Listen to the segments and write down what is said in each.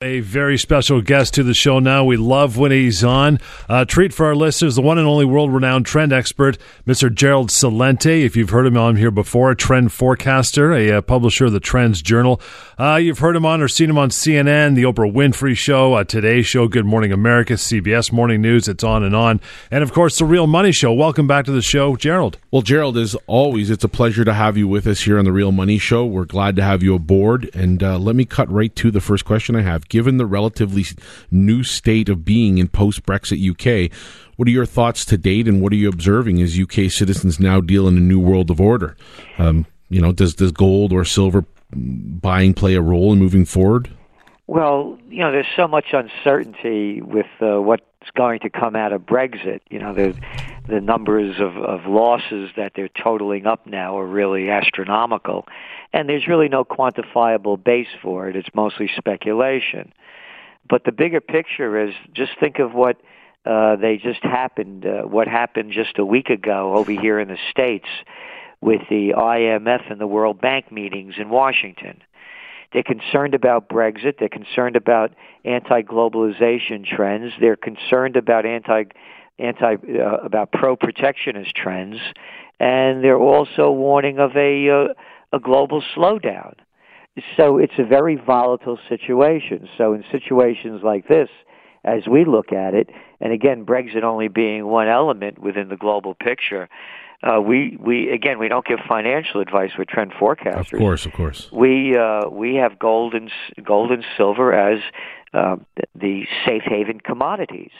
A very special guest to the show now. We love when he's on. Uh, treat for our listeners, the one and only world renowned trend expert, Mr. Gerald Celente. If you've heard him on here before, a trend forecaster, a, a uh, publisher of the Trends Journal. Uh, you've heard him on or seen him on CNN, The Oprah Winfrey Show, uh, Today Show, Good Morning America, CBS Morning News. It's on and on. And of course, The Real Money Show. Welcome back to the show, Gerald. Well, Gerald, as always, it's a pleasure to have you with us here on The Real Money Show. We're glad to have you aboard. And uh, let me cut right to the first question I have. Given the relatively new state of being in post Brexit UK. What are your thoughts to date, and what are you observing as UK citizens now deal in a new world of order? Um, you know, does does gold or silver buying play a role in moving forward? Well, you know, there's so much uncertainty with uh, what's going to come out of Brexit. You know, the the numbers of, of losses that they're totaling up now are really astronomical, and there's really no quantifiable base for it. It's mostly speculation. But the bigger picture is just think of what uh, they just happened, uh, what happened just a week ago over here in the States with the IMF and the World Bank meetings in Washington. They're concerned about Brexit. They're concerned about anti-globalization trends. They're concerned about anti anti uh, about pro-protectionist trends, and they're also warning of a uh, a global slowdown. So it's a very volatile situation. So in situations like this, as we look at it, and again, Brexit only being one element within the global picture, uh, we we again we don't give financial advice. We're trend forecasters. Of course, of course. We uh, we have gold and gold and silver as uh, the safe haven commodities.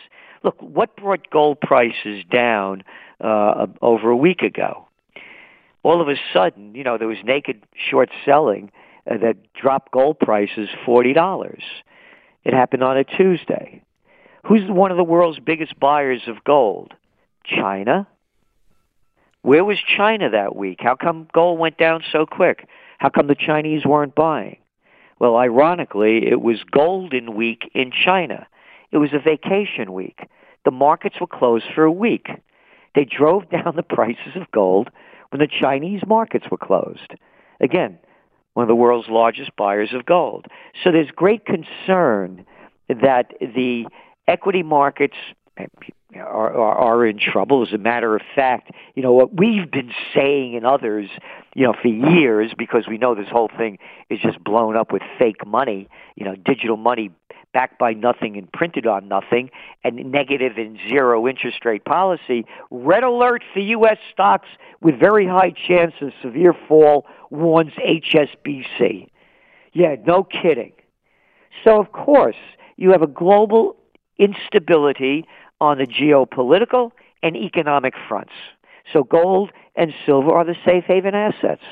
Look, what brought gold prices down uh, over a week ago? All of a sudden, you know, there was naked short selling uh, that dropped gold prices $40. It happened on a Tuesday. Who's one of the world's biggest buyers of gold? China. Where was China that week? How come gold went down so quick? How come the Chinese weren't buying? Well, ironically, it was golden week in China. It was a vacation week. The markets were closed for a week. They drove down the prices of gold when the Chinese markets were closed. Again, one of the world's largest buyers of gold. So there's great concern that the equity markets are, are, in trouble. As a matter of fact, you know what we've been saying and others, you know, for years because we know this whole thing is just blown up with fake money. You know, digital money backed by nothing and printed on nothing, and negative and zero interest rate policy, red alert for U.S. stocks with very high chance of severe fall warns HSBC. Yeah, no kidding. So, of course, you have a global instability on the geopolitical and economic fronts. So, gold and silver are the safe haven assets.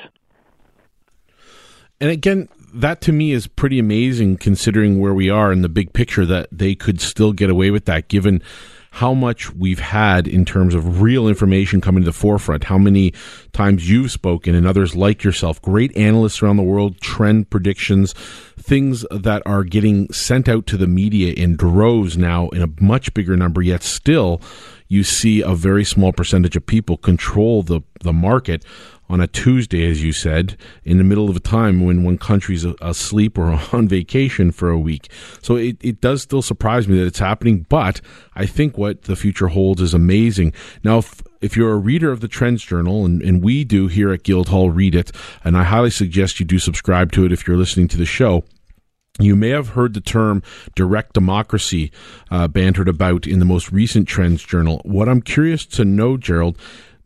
And again, that to me is pretty amazing considering where we are in the big picture that they could still get away with that given how much we've had in terms of real information coming to the forefront, how many times you've spoken and others like yourself, great analysts around the world, trend predictions, things that are getting sent out to the media in droves now in a much bigger number, yet still you see a very small percentage of people control the, the market on a Tuesday, as you said, in the middle of a time when one country's asleep or on vacation for a week. So it, it does still surprise me that it's happening, but I think what the future holds is amazing. Now, if, if you're a reader of the Trends Journal, and, and we do here at Guildhall read it, and I highly suggest you do subscribe to it if you're listening to the show. You may have heard the term direct democracy uh, bantered about in the most recent Trends Journal. What I'm curious to know, Gerald,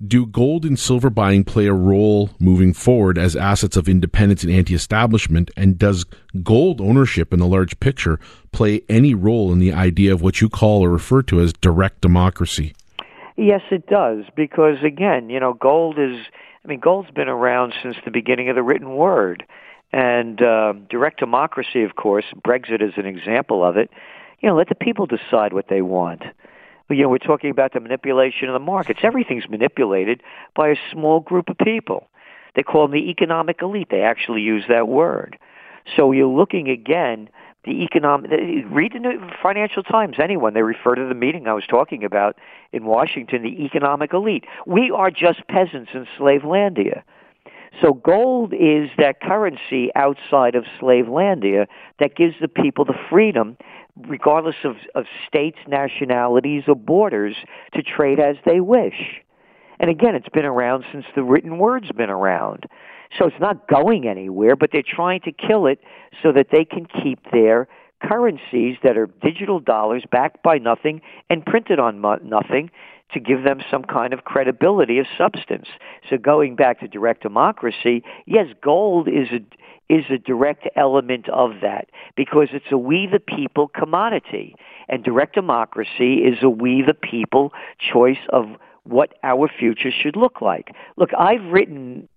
do gold and silver buying play a role moving forward as assets of independence and anti establishment? And does gold ownership in the large picture play any role in the idea of what you call or refer to as direct democracy? Yes, it does. Because again, you know, gold is, I mean, gold's been around since the beginning of the written word. And uh, direct democracy, of course, Brexit is an example of it. You know, let the people decide what they want you know, we're talking about the manipulation of the markets. Everything's manipulated by a small group of people. They call them the economic elite. They actually use that word. So you're looking again the economic. Read the New Financial Times. Anyone they refer to the meeting I was talking about in Washington. The economic elite. We are just peasants in slave landia. So gold is that currency outside of Slavelandia that gives the people the freedom, regardless of, of states, nationalities, or borders, to trade as they wish. And again, it's been around since the written word's been around. So it's not going anywhere, but they're trying to kill it so that they can keep their currencies that are digital dollars backed by nothing and printed on mo- nothing to give them some kind of credibility of substance. So going back to direct democracy, yes, gold is a is a direct element of that because it's a we the people commodity. And direct democracy is a we the people choice of what our future should look like. Look, I've written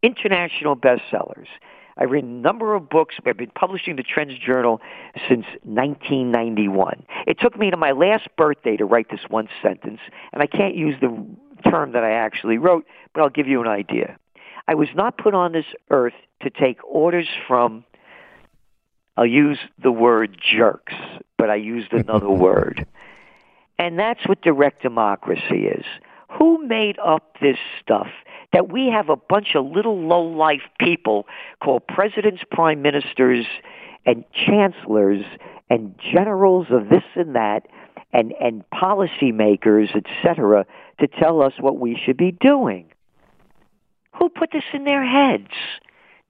international bestsellers. I've written a number of books. I've been publishing the Trends Journal since 1991. It took me to my last birthday to write this one sentence, and I can't use the term that I actually wrote, but I'll give you an idea. I was not put on this earth to take orders from, I'll use the word jerks, but I used another word. And that's what direct democracy is. Who made up this stuff? that we have a bunch of little low-life people called presidents, prime ministers, and chancellors and generals of this and that and, and policymakers, etc., to tell us what we should be doing. Who put this in their heads?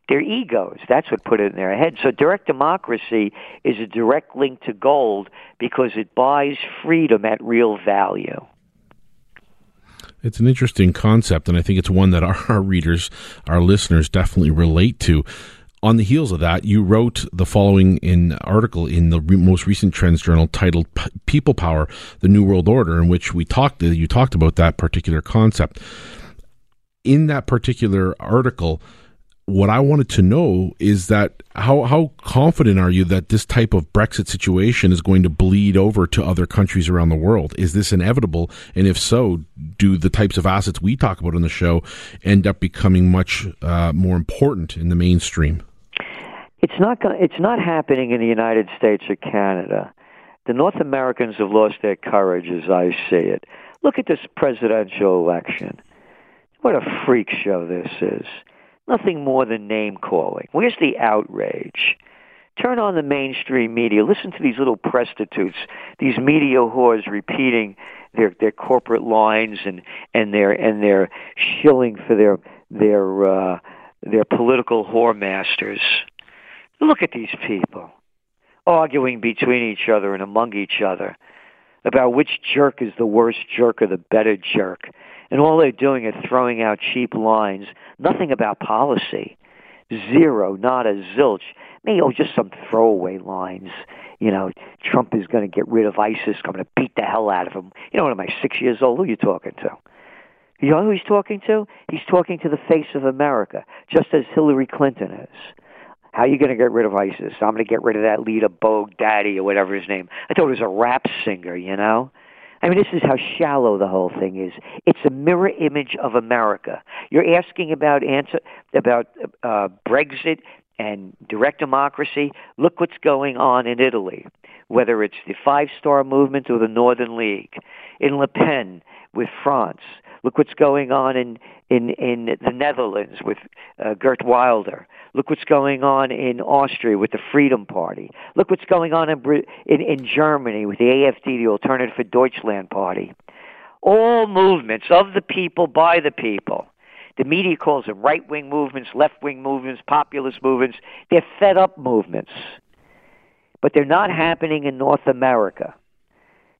Their egos. That's what put it in their heads. So direct democracy is a direct link to gold because it buys freedom at real value. It's an interesting concept, and I think it's one that our, our readers, our listeners, definitely relate to. On the heels of that, you wrote the following in article in the re- most recent Trends Journal titled "People Power: The New World Order," in which we talked. You talked about that particular concept. In that particular article, what I wanted to know is that how how confident are you that this type of Brexit situation is going to bleed over to other countries around the world? Is this inevitable? And if so, do the types of assets we talk about on the show end up becoming much uh, more important in the mainstream? It's not going it's not happening in the United States or Canada. The North Americans have lost their courage as I see it. Look at this presidential election. What a freak show this is nothing more than name calling. Where's the outrage? Turn on the mainstream media. Listen to these little prostitutes, these media whores repeating their their corporate lines and and their and their shilling for their their uh, their political whore masters. Look at these people arguing between each other and among each other about which jerk is the worst jerk or the better jerk. And all they're doing is throwing out cheap lines, nothing about policy. Zero, not a zilch. Maybe oh, just some throwaway lines. You know, Trump is going to get rid of ISIS. I'm going to beat the hell out of him. You know, what am I, six years old? Who are you talking to? You know who he's talking to? He's talking to the face of America, just as Hillary Clinton is. How are you going to get rid of ISIS? I'm going to get rid of that leader, Bogue Daddy, or whatever his name. I thought it was a rap singer, you know? I mean, this is how shallow the whole thing is. It's a mirror image of America. You're asking about answer about uh, Brexit and direct democracy. Look what's going on in Italy, whether it's the Five Star Movement or the Northern League, in Le Pen with France. Look what's going on in in in the Netherlands with uh, Geert Wilder. Look what's going on in Austria with the Freedom Party. Look what's going on in, in, in Germany with the AFD, the Alternative for Deutschland Party. All movements of the people by the people. The media calls them right wing movements, left wing movements, populist movements. They're fed up movements. But they're not happening in North America.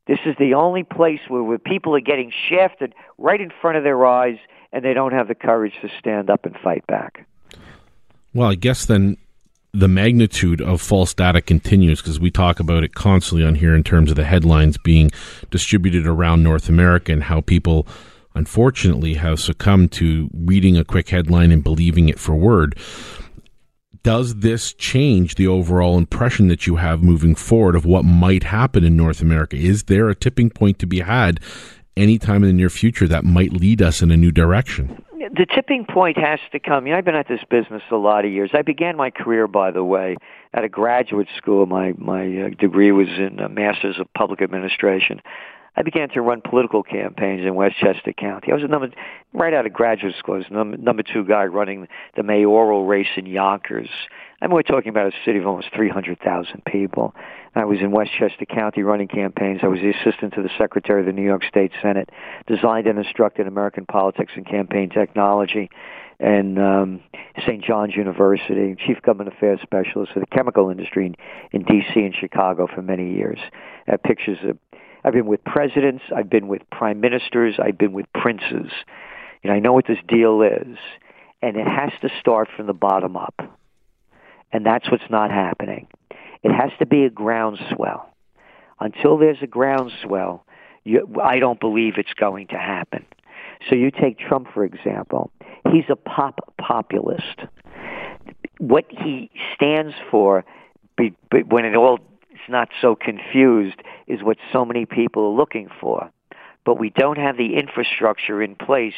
This is the only place where, where people are getting shafted right in front of their eyes and they don't have the courage to stand up and fight back. Well, I guess then the magnitude of false data continues because we talk about it constantly on here in terms of the headlines being distributed around North America and how people unfortunately have succumbed to reading a quick headline and believing it for word. Does this change the overall impression that you have moving forward of what might happen in North America? Is there a tipping point to be had anytime in the near future that might lead us in a new direction? the tipping point has to come. You know, I've been at this business a lot of years. I began my career, by the way, at a graduate school. My my uh, degree was in a Masters of Public Administration. I began to run political campaigns in Westchester County. I was a number right out of graduate school. I was number, number two guy running the mayoral race in Yonkers. I mean, we're talking about a city of almost 300,000 people. I was in Westchester County running campaigns. I was the assistant to the secretary of the New York State Senate, designed and instructed American politics and campaign technology and um, St. John's University, chief government affairs specialist for the chemical industry in, in D.C. and Chicago for many years. I have pictures of, I've been with presidents, I've been with prime ministers, I've been with princes. You know, I know what this deal is, and it has to start from the bottom up. And that's what's not happening. It has to be a groundswell. Until there's a groundswell, you, I don't believe it's going to happen. So you take Trump, for example. He's a pop populist. What he stands for, be, be, when it all not so confused, is what so many people are looking for. But we don't have the infrastructure in place,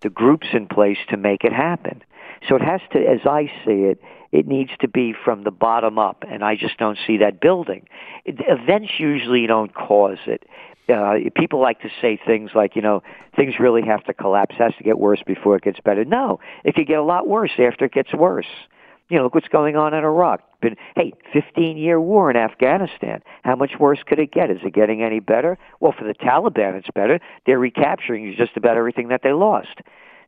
the groups in place to make it happen. So it has to, as I see it, it needs to be from the bottom up, and I just don't see that building. Events usually don't cause it uh, people like to say things like, you know, things really have to collapse, has to get worse before it gets better. No, it could get a lot worse after it gets worse. You know, look what's going on in Iraq. But hey, 15 year war in Afghanistan. How much worse could it get? Is it getting any better? Well, for the Taliban, it's better. They're recapturing just about everything that they lost.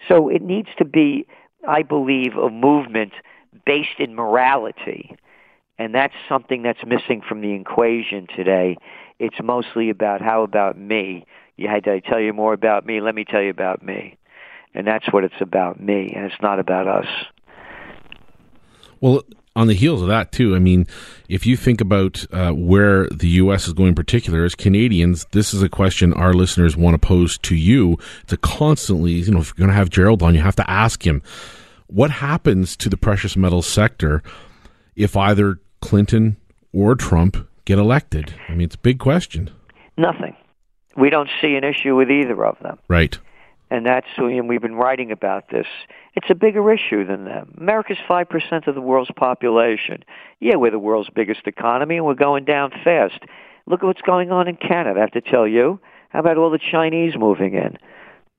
So it needs to be, I believe, a movement based in morality. And that's something that's missing from the equation today it's mostly about how about me. You had to tell you more about me. Let me tell you about me, and that's what it's about me, and it's not about us. Well, on the heels of that too, I mean, if you think about uh, where the U.S. is going in particular, as Canadians, this is a question our listeners want to pose to you to constantly, you know, if you're going to have Gerald on, you have to ask him what happens to the precious metals sector if either Clinton or Trump get elected? I mean, it's a big question. Nothing. We don't see an issue with either of them. Right. And that's, and we've been writing about this. It's a bigger issue than them. America's 5% of the world's population. Yeah, we're the world's biggest economy, and we're going down fast. Look at what's going on in Canada. I have to tell you. How about all the Chinese moving in?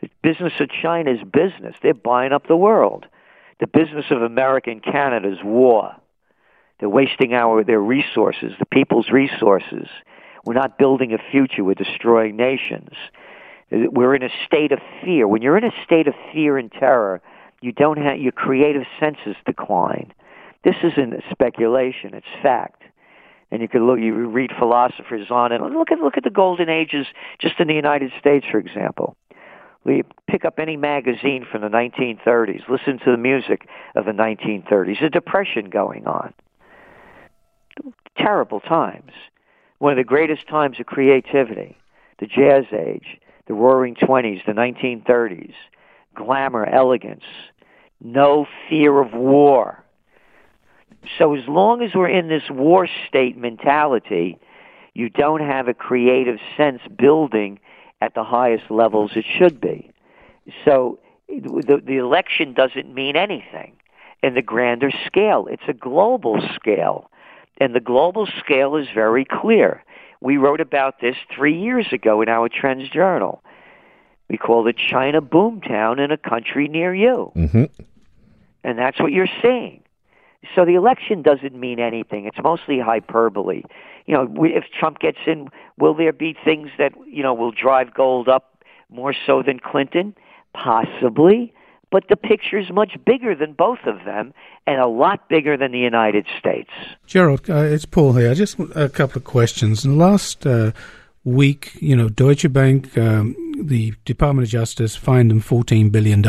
The business of China is business. They're buying up the world. The business of America and Canada is war. They're wasting our their resources, the people's resources. We're not building a future. We're destroying nations. We're in a state of fear. When you're in a state of fear and terror, you don't have your creative senses decline. This isn't speculation; it's fact. And you can look, you read philosophers on it. Look at look at the golden ages, just in the United States, for example. You pick up any magazine from the 1930s, listen to the music of the 1930s. A depression going on terrible times. One of the greatest times of creativity, the Jazz Age, the Roaring Twenties, the 1930s, glamour, elegance, no fear of war. So as long as we're in this war state mentality, you don't have a creative sense building at the highest levels it should be. So the, the election doesn't mean anything in the grander scale. It's a global scale. And the global scale is very clear. We wrote about this three years ago in our Trends Journal. We called it China Boomtown in a country near you. Mm-hmm. And that's what you're seeing. So the election doesn't mean anything. It's mostly hyperbole. You know, if Trump gets in, will there be things that, you know, will drive gold up more so than Clinton? Possibly but the picture is much bigger than both of them and a lot bigger than the United States. Gerald, uh, it's Paul here. Just a couple of questions. In the last uh, week, you know, Deutsche Bank, um, the Department of Justice fined them $14 billion.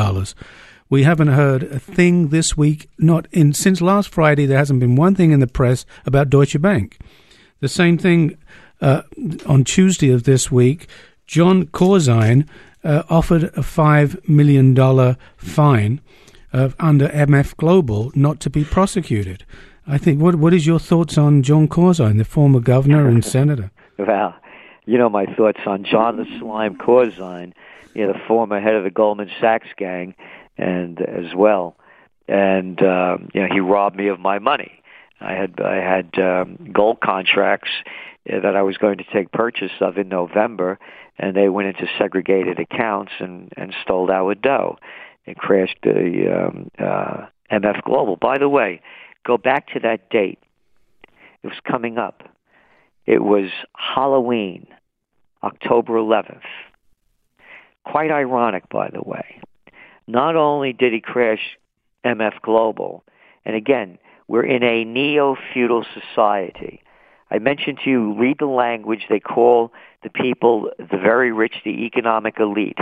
We haven't heard a thing this week, not in since last Friday, there hasn't been one thing in the press about Deutsche Bank. The same thing uh, on Tuesday of this week, John Corzine uh, offered a $5 million fine uh, under MF Global not to be prosecuted. I think, what, what is your thoughts on John Corzine, the former governor and senator? Well, you know my thoughts on John the Slime Corzine, you know, the former head of the Goldman Sachs gang, and as well, and uh, you know he robbed me of my money. I had I had um, gold contracts uh, that I was going to take purchase of in November, and they went into segregated accounts and and stole our dough. It crashed the um, uh, MF Global. By the way, go back to that date. It was coming up. It was Halloween, October 11th. Quite ironic, by the way. Not only did he crash MF Global, and again, we're in a neo feudal society. I mentioned to you, read the language. They call the people, the very rich, the economic elite.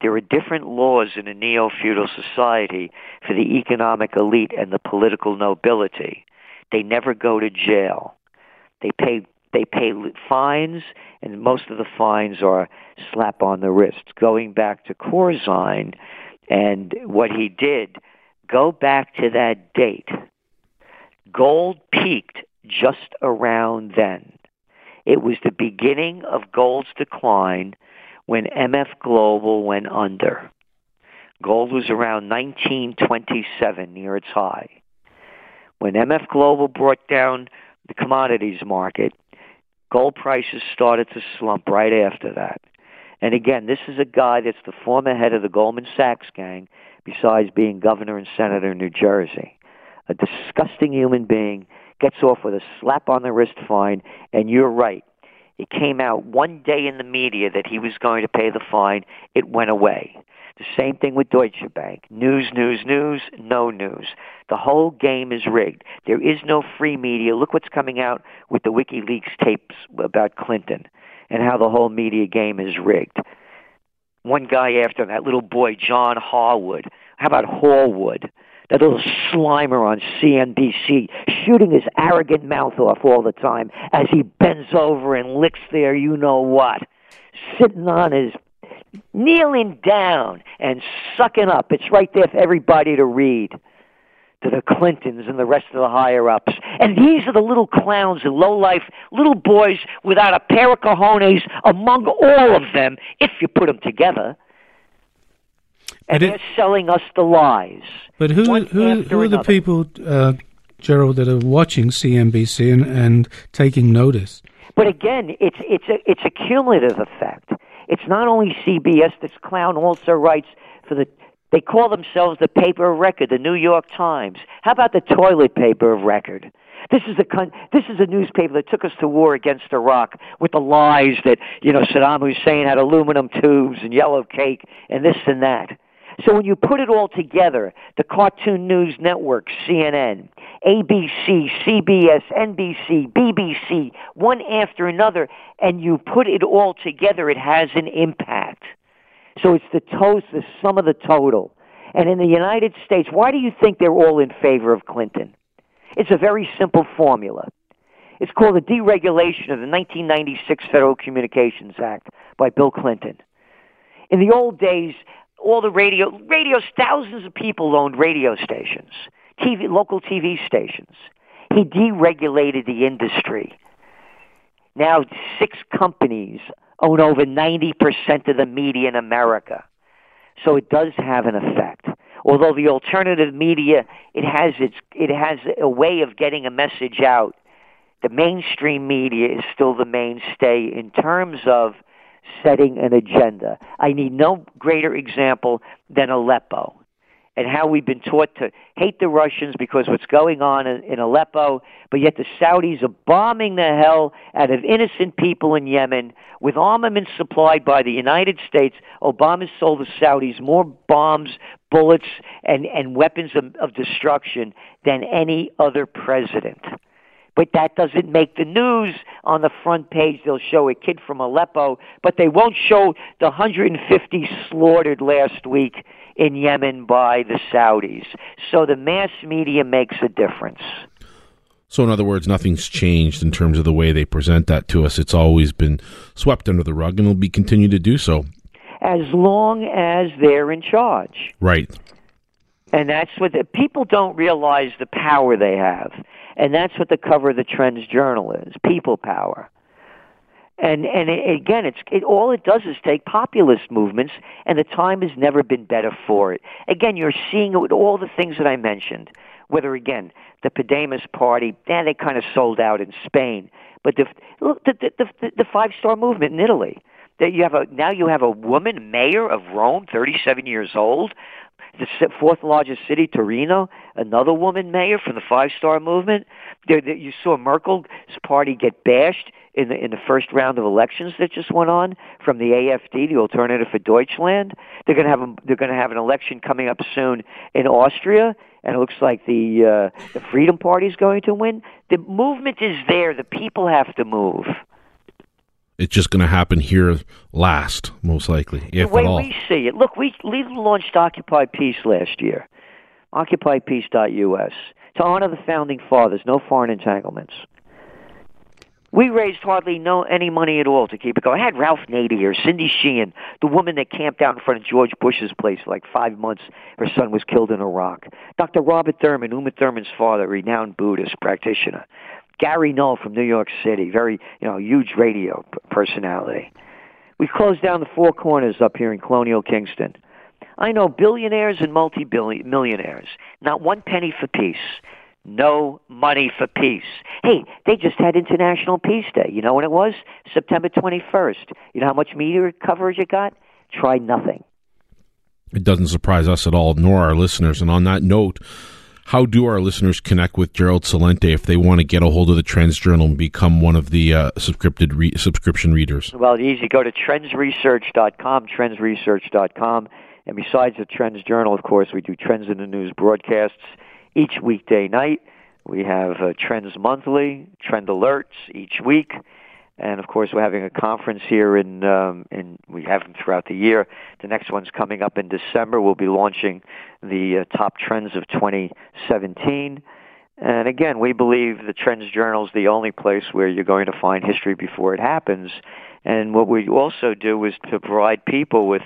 There are different laws in a neo feudal society for the economic elite and the political nobility. They never go to jail. They pay they pay fines, and most of the fines are slap on the wrist. Going back to Corzine and what he did, go back to that date. Gold peaked just around then. It was the beginning of gold's decline when MF Global went under. Gold was around 1927 near its high. When MF Global brought down the commodities market, gold prices started to slump right after that. And again, this is a guy that's the former head of the Goldman Sachs gang, besides being governor and senator in New Jersey. A disgusting human being gets off with a slap on the wrist fine, and you're right. It came out one day in the media that he was going to pay the fine. It went away. The same thing with Deutsche Bank. News, news, news, no news. The whole game is rigged. There is no free media. Look what's coming out with the WikiLeaks tapes about Clinton and how the whole media game is rigged. One guy after that little boy, John Harwood. How about Hallwood? That little slimer on CNBC shooting his arrogant mouth off all the time as he bends over and licks their you know what, sitting on his kneeling down and sucking up. It's right there for everybody to read. To the Clintons and the rest of the higher ups. And these are the little clowns and low life little boys without a pair of cojones among all of them, if you put them together and it, they're selling us the lies. But who who, who are the people, uh, Gerald, that are watching CNBC and, and taking notice? But again, it's it's a it's a cumulative effect. It's not only CBS. This clown also writes for the. They call themselves the paper of record, the New York Times. How about the toilet paper of record? This is a this is a newspaper that took us to war against Iraq with the lies that you know Saddam Hussein had aluminum tubes and yellow cake and this and that. So when you put it all together, the Cartoon News Network, CNN, ABC, CBS, NBC, BBC, one after another, and you put it all together, it has an impact. So it's the toast, the sum of the total. And in the United States, why do you think they're all in favor of Clinton? It's a very simple formula. It's called the deregulation of the 1996 Federal Communications Act by Bill Clinton. In the old days, all the radio radios thousands of people owned radio stations tv local tv stations. He deregulated the industry. Now six companies own over 90% of the media in america. So it does have an effect. Although the alternative media it has its it has a way of getting a message out. The mainstream media is still the mainstay in terms of setting an agenda. I need no greater example than Aleppo and how we've been taught to hate the Russians because what's going on in, Aleppo, but yet the Saudis are bombing the hell out of innocent people in Yemen with armaments supplied by the United States. Obama sold the Saudis more bombs, bullets, and, and weapons of, of destruction than any other president but that doesn't make the news on the front page. They'll show a kid from Aleppo, but they won't show the 150 slaughtered last week in Yemen by the Saudis. So the mass media makes a difference. So, in other words, nothing's changed in terms of the way they present that to us. It's always been swept under the rug and will be continue to do so. As long as they're in charge. Right. And that's what the, people don't realize the power they have. And that's what the cover of the Trends Journal is people power. And and it, again, it's it, all it does is take populist movements, and the time has never been better for it. Again, you're seeing it with all the things that I mentioned, whether again the Podemos party, yeah, they kind of sold out in Spain, but the look the the the, the five star movement in Italy. That you have a now you have a woman mayor of Rome, 37 years old, the fourth largest city, Torino, another woman mayor from the Five Star Movement. There, there, you saw Merkel's party get bashed in the in the first round of elections that just went on from the AFD, the Alternative for Deutschland. They're going to have a, they're going to have an election coming up soon in Austria, and it looks like the uh, the Freedom Party is going to win. The movement is there. The people have to move. It's just going to happen here last, most likely, if the way at all. we see it. Look, we, we launched Occupy Peace last year, OccupyPeace.us, to honor the founding fathers. No foreign entanglements. We raised hardly no any money at all to keep it going. I had Ralph Nader here, Cindy Sheehan, the woman that camped out in front of George Bush's place for like five months. Her son was killed in Iraq. Dr. Robert Thurman, Uma Thurman's father, renowned Buddhist practitioner. Gary Null from New York City, very you know huge radio personality. We closed down the Four Corners up here in Colonial Kingston. I know billionaires and multi-millionaires. Not one penny for peace. No money for peace. Hey, they just had International Peace Day. You know when it was? September 21st. You know how much media coverage it got? Try nothing. It doesn't surprise us at all, nor our listeners. And on that note, how do our listeners connect with Gerald Celente if they want to get a hold of the Trends Journal and become one of the uh, subscripted re- subscription readers? Well, easy. Go to trendsresearch.com, trendsresearch.com. And besides the Trends Journal, of course, we do Trends in the News broadcasts each weekday night. We have uh, Trends Monthly, Trend Alerts each week. And of course, we're having a conference here in, um, in we have them throughout the year. The next one's coming up in December. We'll be launching the uh, top trends of 2017. And again, we believe the Trends Journal is the only place where you're going to find history before it happens. And what we also do is to provide people with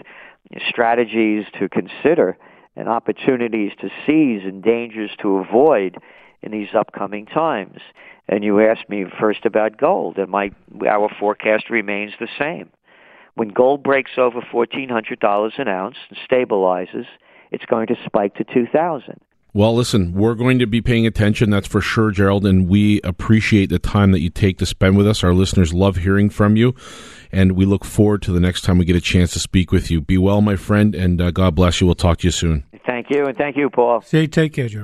strategies to consider and opportunities to seize and dangers to avoid in these upcoming times. And you asked me first about gold, and my our forecast remains the same. When gold breaks over fourteen hundred dollars an ounce and stabilizes, it's going to spike to two thousand. Well, listen, we're going to be paying attention, that's for sure, Gerald, and we appreciate the time that you take to spend with us. Our listeners love hearing from you, and we look forward to the next time we get a chance to speak with you. Be well, my friend, and uh, God bless you. We'll talk to you soon. Thank you, and thank you, Paul. Say, take care, Gerald.